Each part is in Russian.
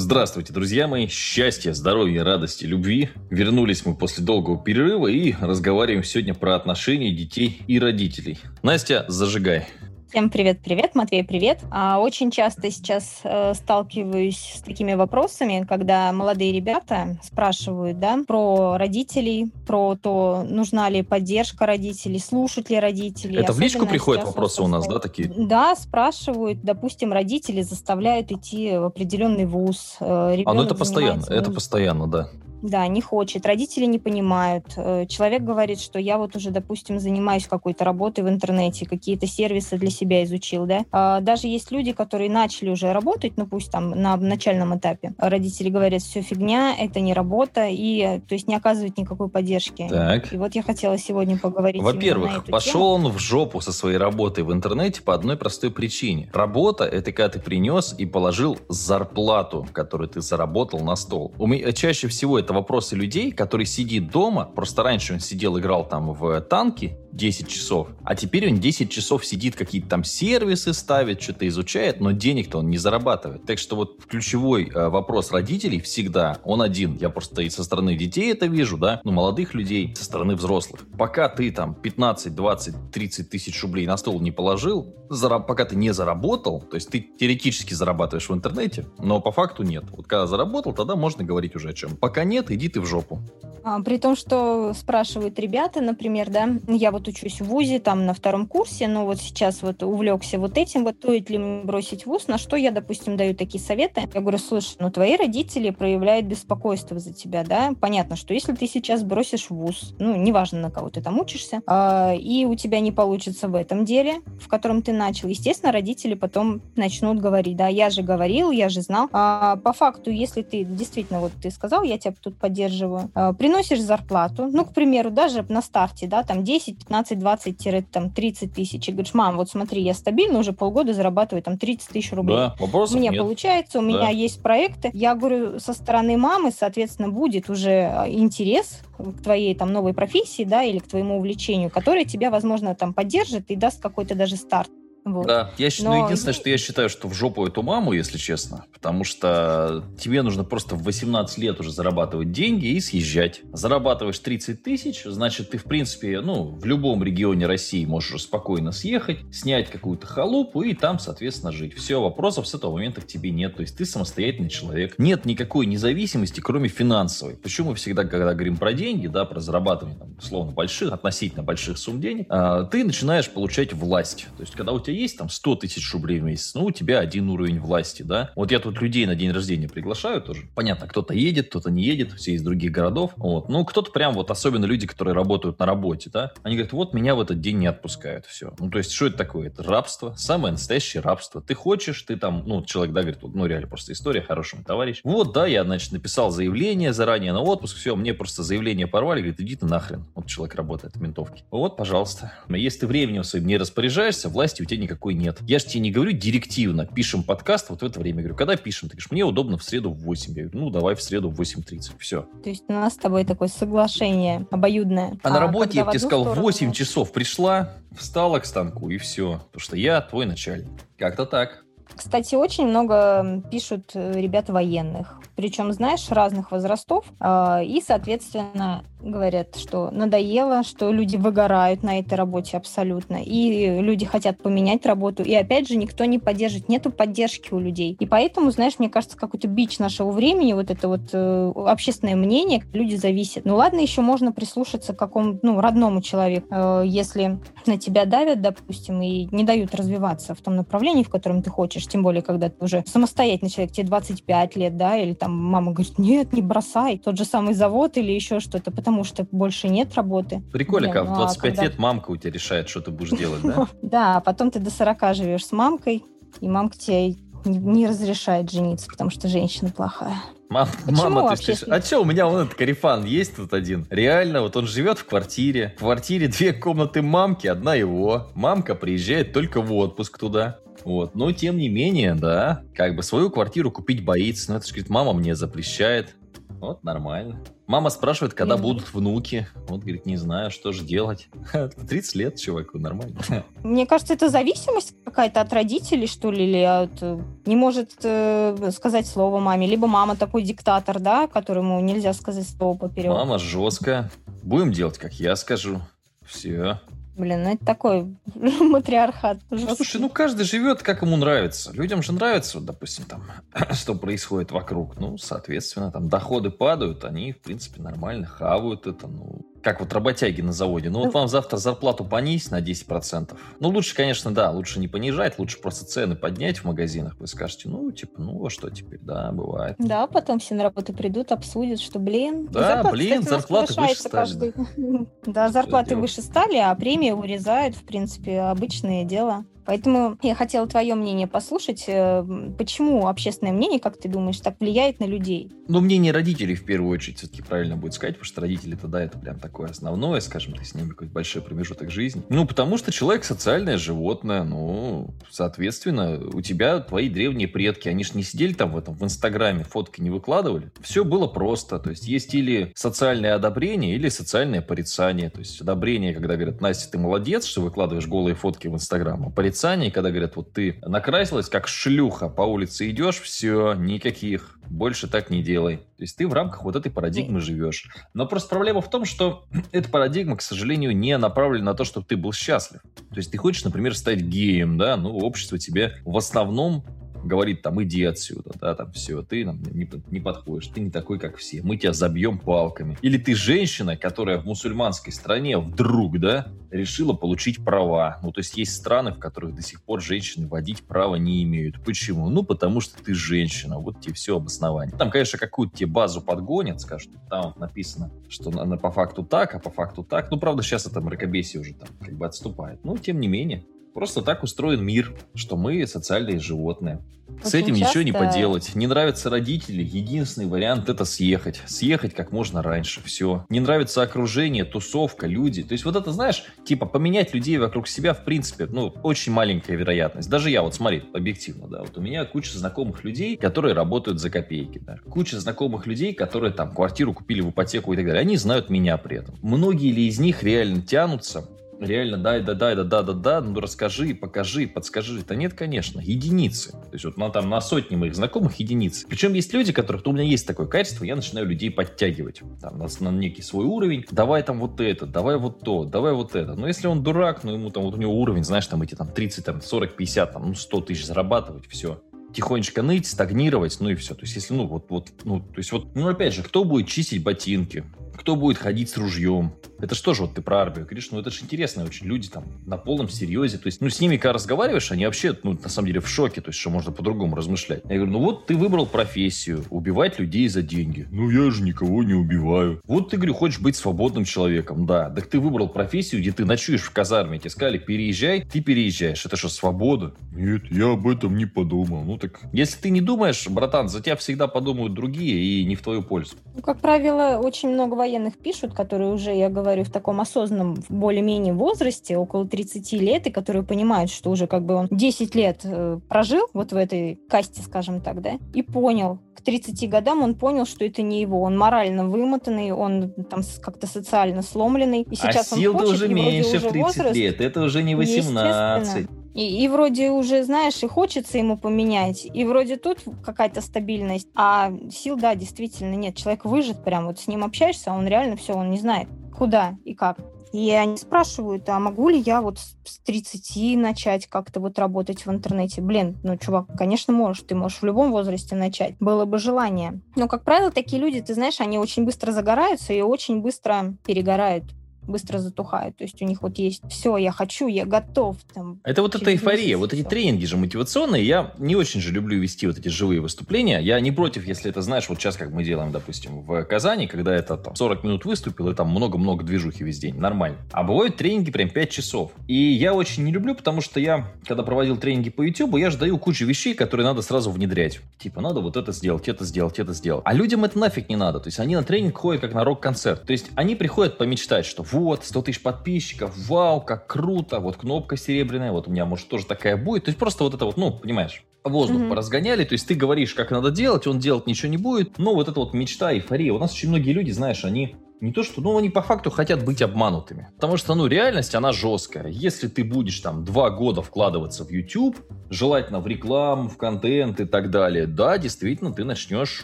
Здравствуйте, друзья мои. Счастья, здоровья, радости, любви. Вернулись мы после долгого перерыва и разговариваем сегодня про отношения детей и родителей. Настя, зажигай. Всем привет-привет, Матвей, привет. А, очень часто сейчас э, сталкиваюсь с такими вопросами, когда молодые ребята спрашивают да, про родителей, про то, нужна ли поддержка родителей, слушать ли родителей. Это в личку приходят вопросы у нас, да, такие? Да, спрашивают. Допустим, родители заставляют идти в определенный вуз. Э, а, ну это постоянно, это постоянно, да. Да, не хочет, родители не понимают. Э, человек говорит, что я вот уже, допустим, занимаюсь какой-то работой в интернете, какие-то сервисы для себя изучил, да. А даже есть люди, которые начали уже работать, ну пусть там на начальном этапе. Родители говорят, все фигня, это не работа, и то есть не оказывают никакой поддержки. Так. И вот я хотела сегодня поговорить. Во-первых, пошел тему. он в жопу со своей работой в интернете по одной простой причине. Работа – это когда ты принес и положил зарплату, которую ты заработал на стол. У меня чаще всего это это вопросы людей, который сидит дома, просто раньше он сидел, играл там в танки 10 часов, а теперь он 10 часов сидит, какие-то там сервисы ставит, что-то изучает, но денег-то он не зарабатывает. Так что вот ключевой э, вопрос родителей всегда, он один. Я просто и со стороны детей это вижу, да, ну, молодых людей, со стороны взрослых. Пока ты там 15, 20, 30 тысяч рублей на стол не положил, зараб- пока ты не заработал, то есть ты теоретически зарабатываешь в интернете, но по факту нет. Вот когда заработал, тогда можно говорить уже о чем. Пока нет, иди ты в жопу. А, при том, что спрашивают ребята, например, да, я вот учусь в ВУЗе, там на втором курсе, но вот сейчас вот увлекся вот этим, вот стоит ли мне бросить ВУЗ, на что я, допустим, даю такие советы. Я говорю, слушай, ну твои родители проявляют беспокойство за тебя, да, понятно, что если ты сейчас бросишь ВУЗ, ну, неважно, на кого ты там учишься, э, и у тебя не получится в этом деле, в котором ты начал, естественно, родители потом начнут говорить, да, я же говорил, я же знал. А по факту, если ты действительно, вот ты сказал, я тебя тут поддерживаю, э, приносишь зарплату, ну, к примеру, даже на старте, да, там 10, 15, 20, там 30 тысяч, и говоришь, мам, вот смотри, я стабильно уже полгода зарабатываю там 30 тысяч рублей. Да, вопросов меня нет. получается, у да. меня есть проекты. Я говорю, со стороны мамы, соответственно, будет уже а, интерес к твоей там новой профессии, да, или к твоему увлечению, который тебя, возможно, там поддержит и даст какой-то даже старт. Вот. Да, я, Но... ну, единственное, что я считаю, что в жопу эту маму, если честно, потому что тебе нужно просто в 18 лет уже зарабатывать деньги и съезжать. Зарабатываешь 30 тысяч, значит, ты, в принципе, ну, в любом регионе России можешь спокойно съехать, снять какую-то халупу и там, соответственно, жить. Все, вопросов с этого момента к тебе нет. То есть ты самостоятельный человек. Нет никакой независимости, кроме финансовой. Почему мы всегда, когда говорим про деньги, да, про зарабатывание, там, условно, больших, относительно больших сумм денег, а, ты начинаешь получать власть. То есть, когда у тебя есть там 100 тысяч рублей в месяц, ну, у тебя один уровень власти, да. Вот я тут людей на день рождения приглашаю тоже. Понятно, кто-то едет, кто-то не едет, все из других городов. Вот. Ну, кто-то прям вот, особенно люди, которые работают на работе, да, они говорят, вот меня в этот день не отпускают, все. Ну, то есть, что это такое? Это рабство, самое настоящее рабство. Ты хочешь, ты там, ну, человек, да, говорит, ну, реально просто история хорошему товарищ. Вот, да, я, значит, написал заявление заранее на отпуск, все, мне просто заявление порвали, говорит, иди ты нахрен. Вот человек работает в ментовке. Вот, пожалуйста. Если ты временем своим не распоряжаешься, власти у тебя никакой нет. Я же тебе не говорю директивно, пишем подкаст вот в это время. Я говорю, когда пишем? Ты говоришь, мне удобно в среду в 8. Я говорю, ну, давай в среду в 8.30. Все. То есть у нас с тобой такое соглашение обоюдное. А, а на работе я бы тебе сказал, сторону... 8 часов пришла, встала к станку и все. Потому что я твой начальник. Как-то так. Кстати, очень много пишут э, ребят военных, причем, знаешь, разных возрастов, а, и, соответственно, говорят, что надоело, что люди выгорают на этой работе абсолютно, и люди хотят поменять работу, и опять же никто не поддержит, нету поддержки у людей. И поэтому, знаешь, мне кажется, какой-то бич нашего времени, вот это вот э, общественное мнение, люди зависят. Ну ладно, еще можно прислушаться к какому ну, родному человеку, э, если на тебя давят, допустим, и не дают развиваться в том направлении, в котором ты хочешь, тем более, когда ты уже самостоятельный человек, тебе 25 лет, да, или там мама говорит, нет, не бросай, тот же самый завод или еще что-то, потому что больше нет работы. Прикольно, как в 25 ну, а когда... лет мамка у тебя решает, что ты будешь делать, да? Да, а потом ты до 40 живешь с мамкой, и мамка тебе не разрешает жениться, потому что женщина плохая. Мам, мама, ты что? А что, у меня вон этот карифан есть тут один. Реально, вот он живет в квартире. В квартире две комнаты мамки, одна его. Мамка приезжает только в отпуск туда. Вот. Но, тем не менее, да, как бы свою квартиру купить боится. Но это же, говорит, мама мне запрещает. Вот нормально. Мама спрашивает, когда mm. будут внуки. Вот, говорит, не знаю, что же делать. 30 лет человеку, нормально. Мне кажется, это зависимость какая-то от родителей, что ли, или от... Э, не может э, сказать слово маме. Либо мама такой диктатор, да, которому нельзя сказать слово поперек. Мама жесткая. Будем делать, как я скажу. Все. Блин, ну это такой матриархат. Жесткий. Слушай, ну каждый живет, как ему нравится. Людям же нравится, допустим, там, что происходит вокруг. Ну, соответственно, там доходы падают, они, в принципе, нормально хавают это. Ну, как вот работяги на заводе. Ну, вот вам завтра зарплату понизить на 10%. Ну, лучше, конечно, да, лучше не понижать, лучше просто цены поднять в магазинах. Вы скажете, ну, типа, ну, а что теперь? Да, бывает. Да, потом все на работу придут, обсудят, что, блин... Да, зарплата, блин, кстати, зарплаты выше стали. Каждый... Да, зарплаты выше стали, а премии урезают, в принципе, обычное дело. Поэтому я хотела твое мнение послушать. Э, почему общественное мнение, как ты думаешь, так влияет на людей? Ну, мнение родителей в первую очередь все-таки правильно будет сказать, потому что родители тогда это прям такое основное, скажем, ты с ними какой-то большой промежуток жизни. Ну, потому что человек социальное животное, ну, соответственно, у тебя твои древние предки, они же не сидели там в этом, в Инстаграме, фотки не выкладывали. Все было просто, то есть есть или социальное одобрение, или социальное порицание. То есть одобрение, когда говорят, Настя, ты молодец, что выкладываешь голые фотки в Инстаграм, а порицание порицаний, когда говорят, вот ты накрасилась как шлюха, по улице идешь, все, никаких, больше так не делай. То есть ты в рамках вот этой парадигмы живешь. Но просто проблема в том, что эта парадигма, к сожалению, не направлена на то, чтобы ты был счастлив. То есть ты хочешь, например, стать геем, да, ну, общество тебе в основном говорит там, иди отсюда, да, там все, ты нам не, не подходишь, ты не такой, как все, мы тебя забьем палками. Или ты женщина, которая в мусульманской стране вдруг, да, решила получить права. Ну, то есть есть страны, в которых до сих пор женщины водить права не имеют. Почему? Ну, потому что ты женщина, вот тебе все обоснование. Там, конечно, какую-то тебе базу подгонят, скажут, там написано, что она по факту так, а по факту так. Ну, правда, сейчас это мракобесие уже там как бы отступает. Но, тем не менее, Просто так устроен мир, что мы социальные животные. Очень С этим часто... ничего не поделать. Не нравятся родители, единственный вариант это съехать. Съехать как можно раньше. Все. Не нравится окружение, тусовка, люди. То есть вот это, знаешь, типа поменять людей вокруг себя, в принципе, ну, очень маленькая вероятность. Даже я, вот смотри, объективно, да, вот у меня куча знакомых людей, которые работают за копейки, да. Куча знакомых людей, которые там квартиру купили в ипотеку и так далее. Они знают меня при этом. Многие ли из них реально тянутся реально дай, да, дай, да, да, да, да, ну расскажи, покажи, подскажи. Да нет, конечно, единицы. То есть вот на, там, на сотни моих знакомых единицы. Причем есть люди, которых, ну, у меня есть такое качество, я начинаю людей подтягивать там, на, на некий свой уровень. Давай там вот это, давай вот то, давай вот это. Но если он дурак, ну ему там, вот у него уровень, знаешь, там эти там 30, там 40, 50, там, ну 100 тысяч зарабатывать, все тихонечко ныть, стагнировать, ну и все. То есть, если, ну, вот, вот, ну, то есть, вот, ну, опять же, кто будет чистить ботинки? Кто будет ходить с ружьем? Это что же вот ты про армию говоришь? Ну, это же интересно очень. Люди там на полном серьезе. То есть, ну, с ними, когда разговариваешь, они вообще, ну, на самом деле, в шоке. То есть, что можно по-другому размышлять. Я говорю, ну, вот ты выбрал профессию. Убивать людей за деньги. Ну, я же никого не убиваю. Вот ты, говорю, хочешь быть свободным человеком. Да. Так ты выбрал профессию, где ты ночуешь в казарме. Тебе сказали, переезжай, ты переезжаешь. Это что, свобода? Нет, я об этом не подумал. Ну, так, если ты не думаешь, братан, за тебя всегда подумают другие и не в твою пользу. Ну, как правило, очень много военных пишут, которые уже, я говорю, в таком осознанном, более-менее возрасте, около 30 лет, и которые понимают, что уже как бы он 10 лет э, прожил вот в этой касте, скажем так, да, и понял, к 30 годам он понял, что это не его. Он морально вымотанный, он там как-то социально сломленный. И а сейчас а сил он хочет, уже меньше в 30 возраст, лет, это уже не 18. И, и вроде уже, знаешь, и хочется ему поменять, и вроде тут какая-то стабильность, а сил, да, действительно нет. Человек выжит прям, вот с ним общаешься, а он реально все, он не знает, куда и как. И они спрашивают, а могу ли я вот с 30 начать как-то вот работать в интернете? Блин, ну, чувак, конечно, можешь. Ты можешь в любом возрасте начать. Было бы желание. Но, как правило, такие люди, ты знаешь, они очень быстро загораются и очень быстро перегорают быстро затухают. То есть у них вот есть все, я хочу, я готов. Там, это вот эта эйфория, вот эти тренинги же мотивационные. Я не очень же люблю вести вот эти живые выступления. Я не против, если это, знаешь, вот сейчас, как мы делаем, допустим, в Казани, когда это там 40 минут выступил, и там много-много движухи весь день. Нормально. А бывают тренинги прям 5 часов. И я очень не люблю, потому что я, когда проводил тренинги по YouTube, я же даю кучу вещей, которые надо сразу внедрять. Типа, надо вот это сделать, это сделать, это сделать. А людям это нафиг не надо. То есть они на тренинг ходят как на рок-концерт. То есть они приходят помечтать, что вот, 100 тысяч подписчиков, вау, как круто, вот кнопка серебряная, вот у меня, может, тоже такая будет. То есть просто вот это вот, ну, понимаешь, воздух mm-hmm. поразгоняли, то есть ты говоришь, как надо делать, он делать ничего не будет, но вот эта вот мечта, эйфория. У нас очень многие люди, знаешь, они не то что, ну, они по факту хотят быть обманутыми. Потому что, ну, реальность, она жесткая. Если ты будешь там два года вкладываться в YouTube, желательно в рекламу, в контент и так далее, да, действительно, ты начнешь,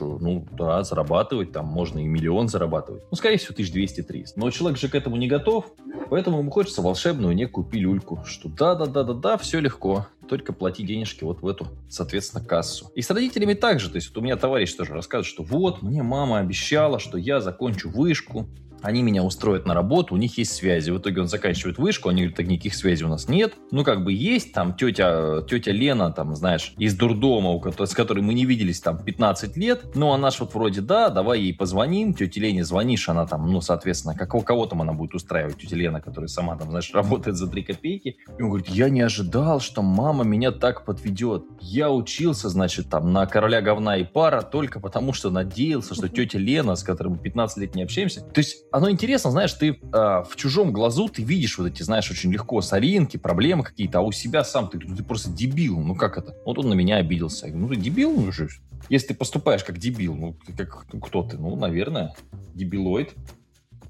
ну, да, зарабатывать, там, можно и миллион зарабатывать. Ну, скорее всего, 1200-300. Но человек же к этому не готов, поэтому ему хочется волшебную некую пилюльку, что да-да-да-да-да, все легко только плати денежки вот в эту, соответственно, кассу. И с родителями также. То есть вот у меня товарищ тоже рассказывает, что вот, мне мама обещала, что я закончу вышку, они меня устроят на работу, у них есть связи. В итоге он заканчивает вышку, они говорят, так никаких связей у нас нет. Ну, как бы есть, там тетя, тетя Лена, там, знаешь, из дурдома, с которой мы не виделись там 15 лет, ну, она ж вот вроде, да, давай ей позвоним, тете Лене звонишь, она там, ну, соответственно, как, кого там она будет устраивать, тетя Лена, которая сама там, знаешь, работает за 3 копейки. И он говорит, я не ожидал, что мама меня так подведет. Я учился, значит, там, на короля говна и пара только потому, что надеялся, что тетя Лена, с которой мы 15 лет не общаемся, то есть оно интересно, знаешь, ты э, в чужом глазу ты видишь вот эти, знаешь, очень легко соринки, проблемы какие-то, а у себя сам ты, ты просто дебил. Ну как это? Вот он на меня обиделся. Я говорю, ну ты дебил, ну же. Если ты поступаешь как дебил, ну как, ну, кто ты? Ну, наверное, дебилоид.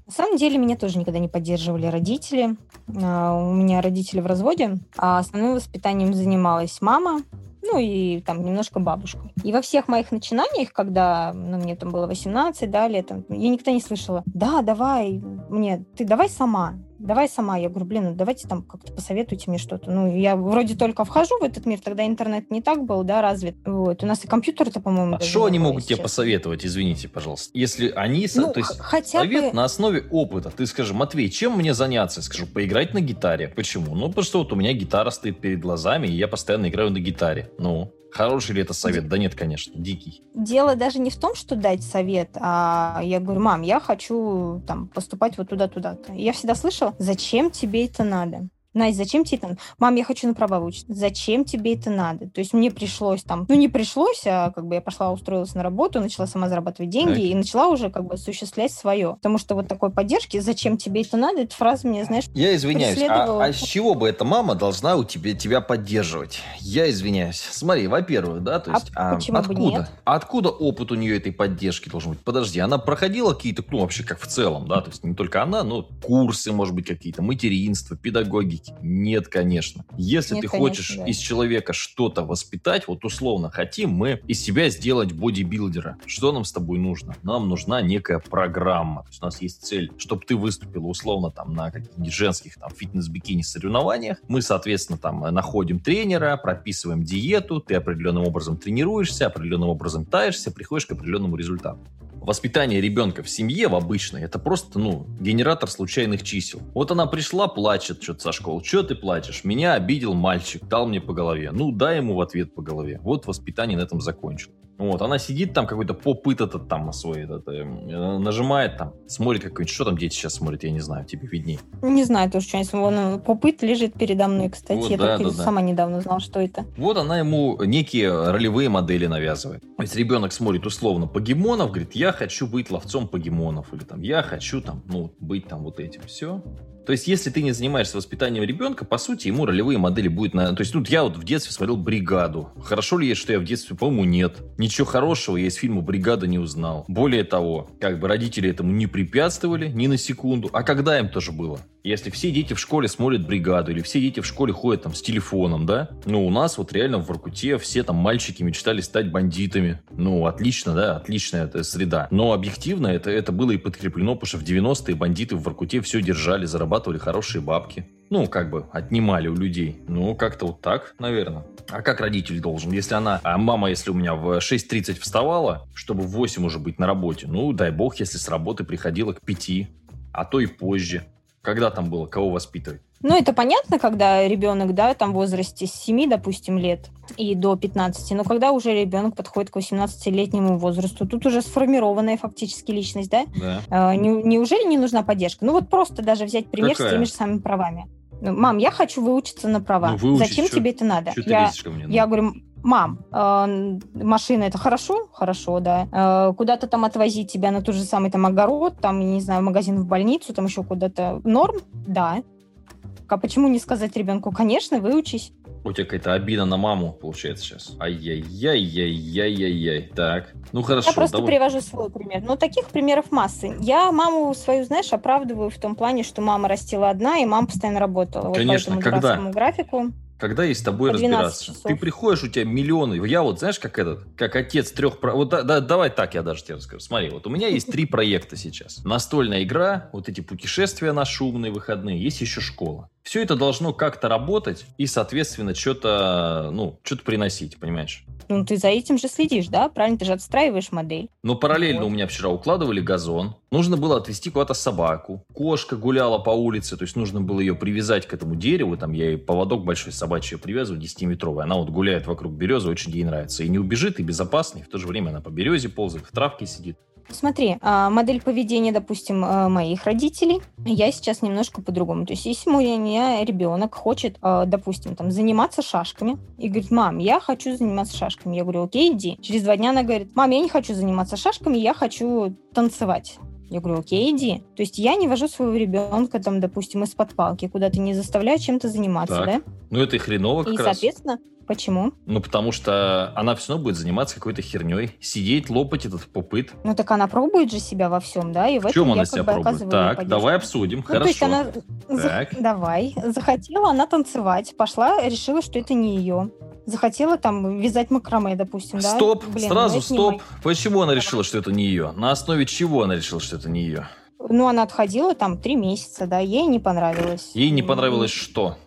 На самом деле меня тоже никогда не поддерживали родители. А, у меня родители в разводе, а основным воспитанием занималась мама ну и там немножко бабушка. И во всех моих начинаниях, когда ну, мне там было 18, да, летом, я никогда не слышала, да, давай, мне, ты давай сама, давай сама. Я говорю, блин, ну давайте там как-то посоветуйте мне что-то. Ну, я вроде только вхожу в этот мир, тогда интернет не так был, да, развит. Вот. У нас и компьютер-то, по-моему, А что они могут тебе посоветовать, извините, пожалуйста? Если они, ну, то есть хотя совет бы... на основе опыта. Ты скажи, Матвей, чем мне заняться? Я скажу, поиграть на гитаре. Почему? Ну, потому что вот у меня гитара стоит перед глазами, и я постоянно играю на гитаре. Ну, Хороший ли это совет? Да нет, конечно, дикий. Дело даже не в том, что дать совет, а я говорю, мам, я хочу там поступать вот туда-туда-то. Я всегда слышала, зачем тебе это надо? Настя, зачем тебе это? Мам, я хочу на права выучиться. Зачем тебе это надо? То есть мне пришлось там, ну не пришлось, а как бы я пошла, устроилась на работу, начала сама зарабатывать деньги так. и начала уже как бы осуществлять свое. Потому что вот такой поддержки, зачем тебе это надо, эта фраза мне, знаешь, Я извиняюсь, а, а с чего бы эта мама должна у тебя, тебя поддерживать? Я извиняюсь. Смотри, во-первых, да, то а есть а, а откуда? Откуда опыт у нее этой поддержки должен быть? Подожди, она проходила какие-то, ну вообще как в целом, да, то есть не только она, но курсы, может быть, какие-то, материнство, педагогики политики? Нет, конечно. Если Нет, ты конечно, хочешь да. из человека что-то воспитать, вот условно хотим мы из себя сделать бодибилдера. Что нам с тобой нужно? Нам нужна некая программа. То есть у нас есть цель, чтобы ты выступил условно там на каких-нибудь женских там фитнес-бикини соревнованиях. Мы, соответственно, там находим тренера, прописываем диету, ты определенным образом тренируешься, определенным образом таешься, приходишь к определенному результату воспитание ребенка в семье, в обычной, это просто, ну, генератор случайных чисел. Вот она пришла, плачет что-то со школы. Что ты плачешь? Меня обидел мальчик, дал мне по голове. Ну, дай ему в ответ по голове. Вот воспитание на этом закончил. Вот, она сидит там, какой-то поп этот там свой, этот, э, нажимает там, смотрит какой-нибудь, что там дети сейчас смотрят, я не знаю, тебе видней. Не знаю тоже, что нибудь вон попыт лежит передо мной, кстати, вот, я да, только да, сама да. недавно узнала, что это. Вот она ему некие ролевые модели навязывает. То есть ребенок смотрит условно погемонов, говорит, я хочу быть ловцом погемонов, или там, я хочу там, ну, быть там вот этим, все. То есть, если ты не занимаешься воспитанием ребенка, по сути, ему ролевые модели будет на... То есть, ну, я вот в детстве смотрел «Бригаду». Хорошо ли есть, что я в детстве, по-моему, нет. Ничего хорошего я из фильма «Бригада» не узнал. Более того, как бы родители этому не препятствовали ни на секунду. А когда им тоже было? Если все дети в школе смотрят «Бригаду», или все дети в школе ходят там с телефоном, да? Ну, у нас вот реально в Воркуте все там мальчики мечтали стать бандитами. Ну, отлично, да, отличная эта среда. Но объективно это, это было и подкреплено, потому что в 90-е бандиты в Воркуте все держали, зарабатывали хорошие бабки. Ну, как бы отнимали у людей. Ну, как-то вот так, наверное. А как родитель должен? Если она... А мама, если у меня в 6.30 вставала, чтобы в 8 уже быть на работе, ну, дай бог, если с работы приходила к 5, а то и позже. Когда там было? Кого воспитывать? Ну, это понятно, когда ребенок, да, там в возрасте с 7, допустим, лет и до 15, но когда уже ребенок подходит к 18-летнему возрасту, тут уже сформированная фактически личность, да? Да. А, не, неужели не нужна поддержка? Ну, вот просто даже взять пример Какая? с теми же самыми правами. Ну, мам, я хочу выучиться на права. Ну, выучить, Зачем что, тебе это надо? я, мне, я говорю, мам, э, машина это хорошо? Хорошо, да. Э, куда-то там отвозить тебя на тот же самый там огород, там, не знаю, магазин в больницу, там еще куда-то. Норм? Да. А почему не сказать ребенку, конечно, выучись? У тебя какая-то обида на маму получается сейчас. Ай-яй-яй-яй-яй-яй-яй. Так, ну хорошо. Я просто давай. привожу свой пример. Но таких примеров массы. Я маму свою, знаешь, оправдываю в том плане, что мама растила одна, и мама постоянно работала. Конечно, вот по этому когда? графику. Когда есть с тобой По 12 разбираться? часов. Ты приходишь, у тебя миллионы. Я вот, знаешь, как этот, как отец трех... про- Вот да- да- давай так я даже тебе расскажу. Смотри, вот у меня есть три проекта сейчас. Настольная игра, вот эти путешествия на шумные выходные, есть еще школа. Все это должно как-то работать и, соответственно, что-то, ну, что-то приносить, понимаешь? Ну, ты за этим же следишь, да? Правильно, ты же отстраиваешь модель. Но параллельно Вот. у меня вчера укладывали газон. Нужно было отвезти куда-то собаку. Кошка гуляла по улице, то есть нужно было ее привязать к этому дереву. Там я ей поводок большой собачий привязываю, 10-метровый. Она вот гуляет вокруг березы, очень ей нравится. И не убежит, и безопасно, и в то же время она по березе ползает, в травке сидит. Смотри, а, модель поведения, допустим, а, моих родителей, я сейчас немножко по-другому. То есть, если мой у меня ребенок хочет, а, допустим, там, заниматься шашками, и говорит, мам, я хочу заниматься шашками. Я говорю, окей, иди. Через два дня она говорит, мам, я не хочу заниматься шашками, я хочу танцевать. Я говорю, окей, иди. То есть я не вожу своего ребенка, там, допустим, из-под палки, куда-то не заставляю чем-то заниматься, Так. да? Ну, это и хреново как И, раз. соответственно, почему? Ну, потому что она все равно будет заниматься какой-то херней. Сидеть, лопать этот попыт. Ну, так она пробует же себя во всем, да? И в, В чем она себя пробует? Так, давай обсудим. Ну, Хорошо. то есть она... за- Так. Давай. Захотела она танцевать, пошла, решила, что это не ее. Захотела там вязать макраме, допустим, да? Стоп, Блин, сразу ну, не стоп. Почему она решила, что это не ее? На основе чего она решила, что это не ее? Ну, она отходила там три месяца, да, ей не понравилось. Ей не понравилось что?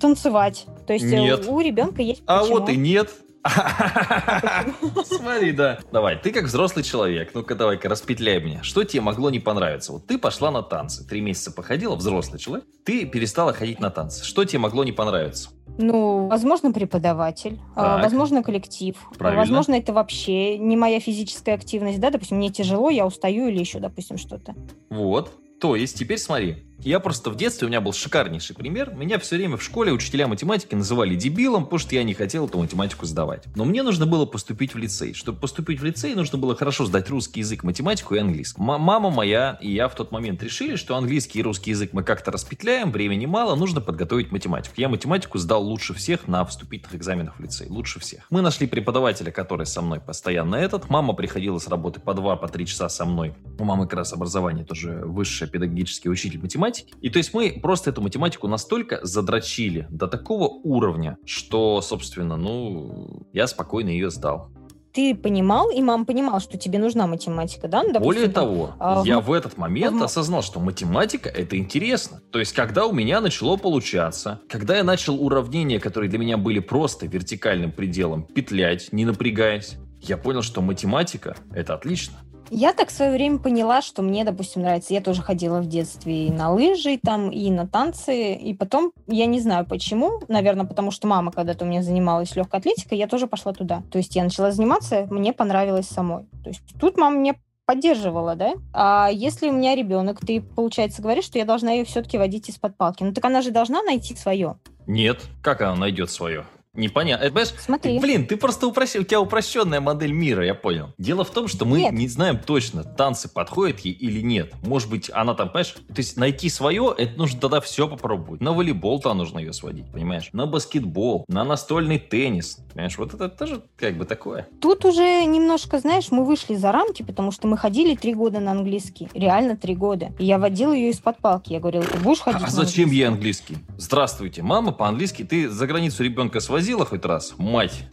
Танцевать. То есть э, Нет. у ребенка есть А почему. вот и нет. Смотри, да. Давай, ты как взрослый человек, ну-ка давай-ка распетляй мне. Что тебе могло не понравиться? Вот ты пошла на танцы, три месяца походила, взрослый человек, ты перестала ходить на танцы. Что тебе могло не понравиться? Ну, возможно, преподаватель, а, Так. возможно, коллектив. Правильно. Возможно, это вообще не моя физическая активность, да, допустим, мне тяжело, я устаю или еще, допустим, что-то. Вот. То есть, теперь смотри. Я просто в детстве, у меня был шикарнейший пример. Меня все время в школе учителя математики называли дебилом, потому что я не хотел эту математику сдавать. Но мне нужно было поступить в лицей. Чтобы поступить в лицей, нужно было хорошо сдать русский язык, математику и английский. М- мама моя и я в тот момент решили, что английский и русский язык мы как-то распетляем, времени мало, нужно подготовить математику. Я математику сдал лучше всех на вступительных экзаменах в лицей. Лучше всех. Мы нашли преподавателя, который со мной постоянно этот. Мама приходила с работы по два, по три часа со мной. У мамы как раз образование тоже высшее педагогический учитель математики. И то есть мы просто эту математику настолько задрочили до такого уровня, что, собственно, ну, я спокойно ее сдал. Ты понимал, и мама понимала, что тебе нужна математика, да? Ну, допустим, Более там, того, а, я в- в этот момент в- осознал, что математика это интересно. То есть, когда у меня начало получаться, когда я начал уравнения, которые для меня были просто вертикальным пределом, петлять, не напрягаясь, я понял, что математика это отлично. Я так в свое время поняла, что мне, допустим, нравится. Я тоже ходила в детстве и на лыжи, там, и на танцы. И потом, я не знаю почему, наверное, потому что мама когда-то у меня занималась легкой атлетикой, я тоже пошла туда. То есть я начала заниматься, мне понравилось самой. То есть тут мама мне поддерживала, да? А если у меня ребенок, ты, получается, говоришь, что я должна ее все-таки водить из-под палки. Ну так она же должна найти свое. Нет, как она найдет свое? Непонятно. Это, Смотри. Блин, ты просто упросил, у тебя упрощенная модель мира, я понял. Дело в том, что мы Нет. не знаем точно, танцы подходят ей или нет. Может быть, она там, понимаешь, то есть найти свое, это нужно тогда все попробовать. На волейбол-то нужно ее сводить, понимаешь? На баскетбол, на настольный теннис, понимаешь? Вот это тоже как бы такое. Тут уже немножко, знаешь, мы вышли за рамки, потому что мы ходили три года на английский. Реально три года. И я водила ее из-под палки. Я говорила, ты будешь ходить А зачем английский?» ей английский? Здравствуйте, мама по-английски, ты за границу ребенка свозила хоть раз? Мать.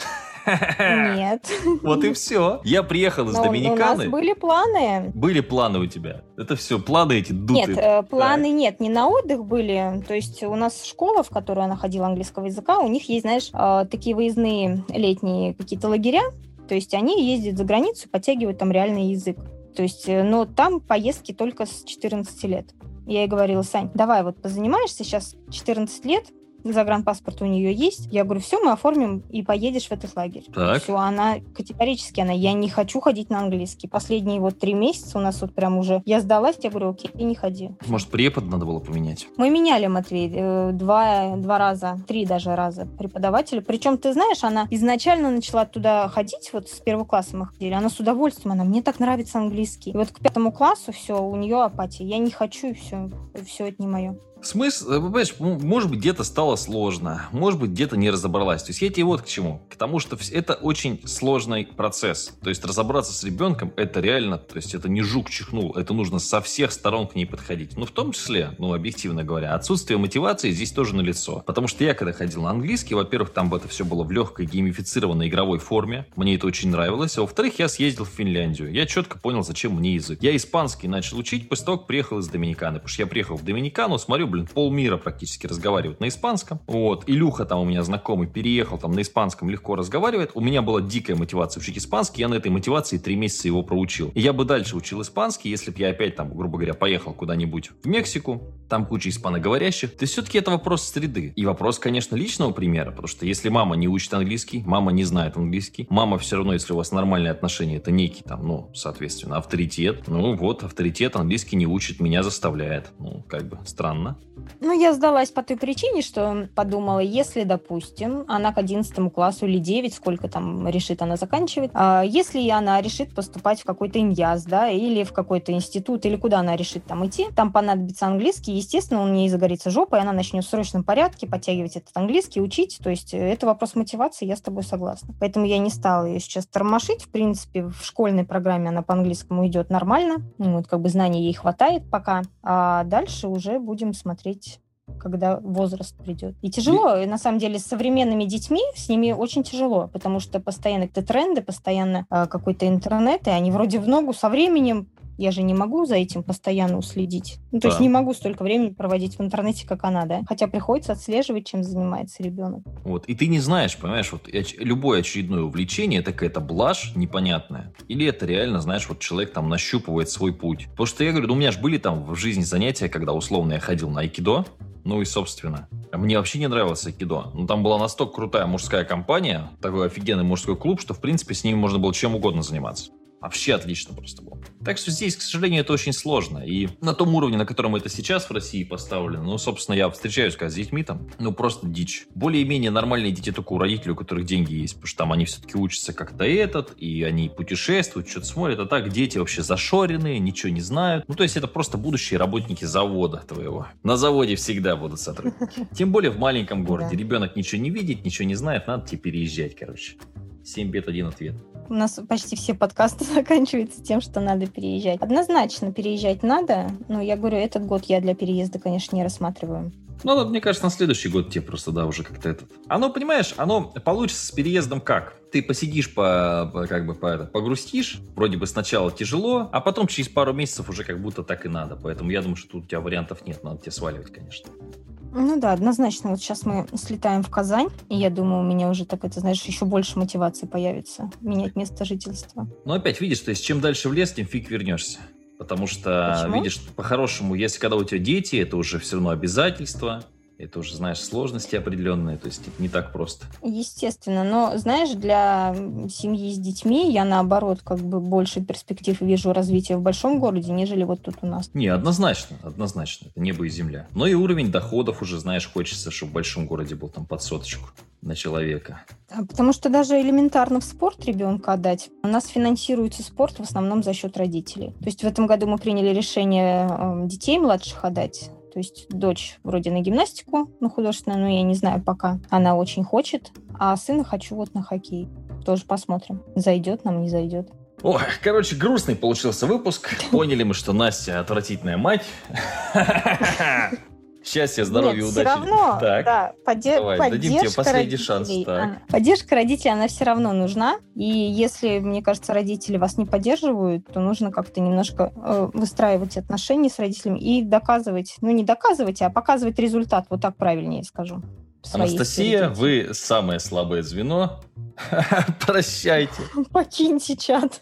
Нет. Вот и все. Я приехал из Но у нас Доминиканы. были планы. Были планы у тебя. Это все, планы эти дутые. Нет, э, планы нет, не на отдых были. То есть у нас школа, в которую она ходила английского языка, у них есть, знаешь, э, такие выездные летние какие-то лагеря. То есть они ездят за границу, подтягивают там реальный язык. То есть, э, но там поездки только с 14 лет. Я ей говорила, Сань, давай вот позанимаешься сейчас 14 лет, загранпаспорт у нее есть. Я говорю, все, мы оформим и поедешь в этот лагерь. Так. Все, она категорически, она, я не хочу ходить на английский. Последние вот три месяца у нас вот прям уже, я сдалась, я говорю, окей, не ходи. Может, препод надо было поменять? Мы меняли, Матвей, э, два, два раза, три даже раза преподавателя. Причем, ты знаешь, она изначально начала туда ходить, вот с первого класса мы ходили, она с удовольствием, она, мне так нравится английский. И вот к пятому классу все, у нее апатия. Я не хочу, и все, все это не мое. Смысл, э, понимаешь, может быть, где-то стало сложно, может быть, где-то не разобралась. То есть я тебе вот к чему. К тому, что это очень сложный процесс. То есть разобраться с ребенком, это реально, то есть это не жук чихнул, это нужно со всех сторон к ней подходить. Ну, в том числе, ну, объективно говоря, отсутствие мотивации здесь тоже налицо. Потому что я, когда ходил на английский, во-первых, там это все было в легкой геймифицированной игровой форме. Мне это очень нравилось. А во-вторых, я съездил в Финляндию. Я четко понял, зачем мне язык. Я испанский начал учить после того, как приехал из Доминиканы. Потому что я приехал в Доминикану, смотрю, блин, полмира практически разговаривают на испанском. Вот. Илюха там у меня знакомый переехал там на испанском, легко разговаривает. У меня была дикая мотивация учить испанский. Я на этой мотивации три месяца его проучил. Я бы дальше учил испанский, если бы я опять там, грубо говоря, поехал куда-нибудь в Мексику, там куча испаноговорящих. То все-таки это вопрос среды. И вопрос, конечно, личного примера, потому что если мама не учит английский, мама не знает английский, мама все равно, если у вас нормальные отношения, это некий там, ну, соответственно, авторитет. Ну вот, авторитет английский не учит, меня заставляет. Ну, как бы странно. Ну, я сдалась по той причине, что подумала, если, допустим, она к 11 классу или 9, сколько там решит она заканчивать, а если она решит поступать в какой-то иньяз, да, или в какой-то институт, или куда она решит там идти, там понадобится английский, естественно, он не загорится жопой, она начнет в срочном порядке подтягивать этот английский, учить, то есть э, это вопрос мотивации, я с тобой согласна. Поэтому я не стала ее сейчас тормошить, в принципе, в школьной программе она по английскому идет нормально, ну, вот как бы знаний ей хватает пока, а дальше уже будем смотреть когда возраст придет. И тяжело, и, на самом деле, с современными детьми, с ними очень тяжело, потому что постоянно это тренды, постоянно э, какой-то интернет, и они вроде в ногу со временем я же не могу за этим постоянно уследить. Ну, то да. есть не могу столько времени проводить в интернете, как она, да? Хотя приходится отслеживать, чем занимается ребенок. Вот, и ты не знаешь, понимаешь, вот любое очередное увлечение, это какая-то блажь непонятная. Или это реально, знаешь, вот человек там нащупывает свой путь. Потому что я говорю, ну, у меня же были там в жизни занятия, когда условно я ходил на айкидо, ну и, собственно, мне вообще не нравилось айкидо. Ну, там была настолько крутая мужская компания, такой офигенный мужской клуб, что, в принципе, с ними можно было чем угодно заниматься. Вообще отлично просто было. Так что здесь, к сожалению, это очень сложно. И на том уровне, на котором это сейчас в России поставлено, ну, собственно, я встречаюсь как с детьми там, ну, просто дичь. Более-менее нормальные дети только у родителей, у которых деньги есть, потому что там они все-таки учатся как-то этот, и они путешествуют, что-то смотрят, а так дети вообще зашоренные, ничего не знают. Ну, то есть это просто будущие работники завода твоего. На заводе всегда будут сотрудники. Тем более в маленьком городе. Ребенок ничего не видит, ничего не знает, надо тебе переезжать, короче. 7 бед, один ответ. У нас почти все подкасты заканчиваются тем, что надо переезжать. Однозначно переезжать надо, но я говорю, этот год я для переезда, конечно, не рассматриваю. Ну, мне кажется, на следующий год тебе просто, да, уже как-то этот... Оно, понимаешь, оно получится с переездом как? Ты посидишь, по, по как бы, по, это, погрустишь, вроде бы сначала тяжело, а потом через пару месяцев уже как будто так и надо. Поэтому я думаю, что тут у тебя вариантов нет, надо тебе сваливать, конечно. Ну да, однозначно. Вот сейчас мы слетаем в Казань, и я думаю, у меня уже так это, знаешь, еще больше мотивации появится менять место жительства. Но опять видишь, то есть чем дальше в лес, тем фиг вернешься. Потому что, Почему? видишь, по-хорошему, если когда у тебя дети, это уже все равно обязательство, это уже, знаешь, сложности определенные, то есть это не так просто. Естественно, но, знаешь, для семьи с детьми я, наоборот, как бы больше перспектив вижу развития в большом городе, нежели вот тут у нас. Не, однозначно, однозначно, это небо и земля. Но и уровень доходов уже, знаешь, хочется, чтобы в большом городе был там под соточку на человека. А потому что даже элементарно в спорт ребенка отдать. У нас финансируется спорт в основном за счет родителей. То есть в этом году мы приняли решение эм, детей младших отдать то есть дочь вроде на гимнастику, на художественную, но я не знаю пока. Она очень хочет, а сына хочу вот на хоккей. Тоже посмотрим, зайдет нам, не зайдет. Ой, короче, грустный получился выпуск. Поняли мы, что Настя отвратительная мать. Счастья, здоровья, Нет, удачи. Все равно, так. да, подде- Давай, поддержка дадим тебе последний шанс. Так. Поддержка родителей, она все равно нужна. И если, мне кажется, родители вас не поддерживают, то нужно как-то немножко э, выстраивать отношения с родителями и доказывать, ну не доказывать, а показывать результат, вот так правильнее скажу. Анастасия, вы самое слабое звено. Прощайте. Покиньте чат.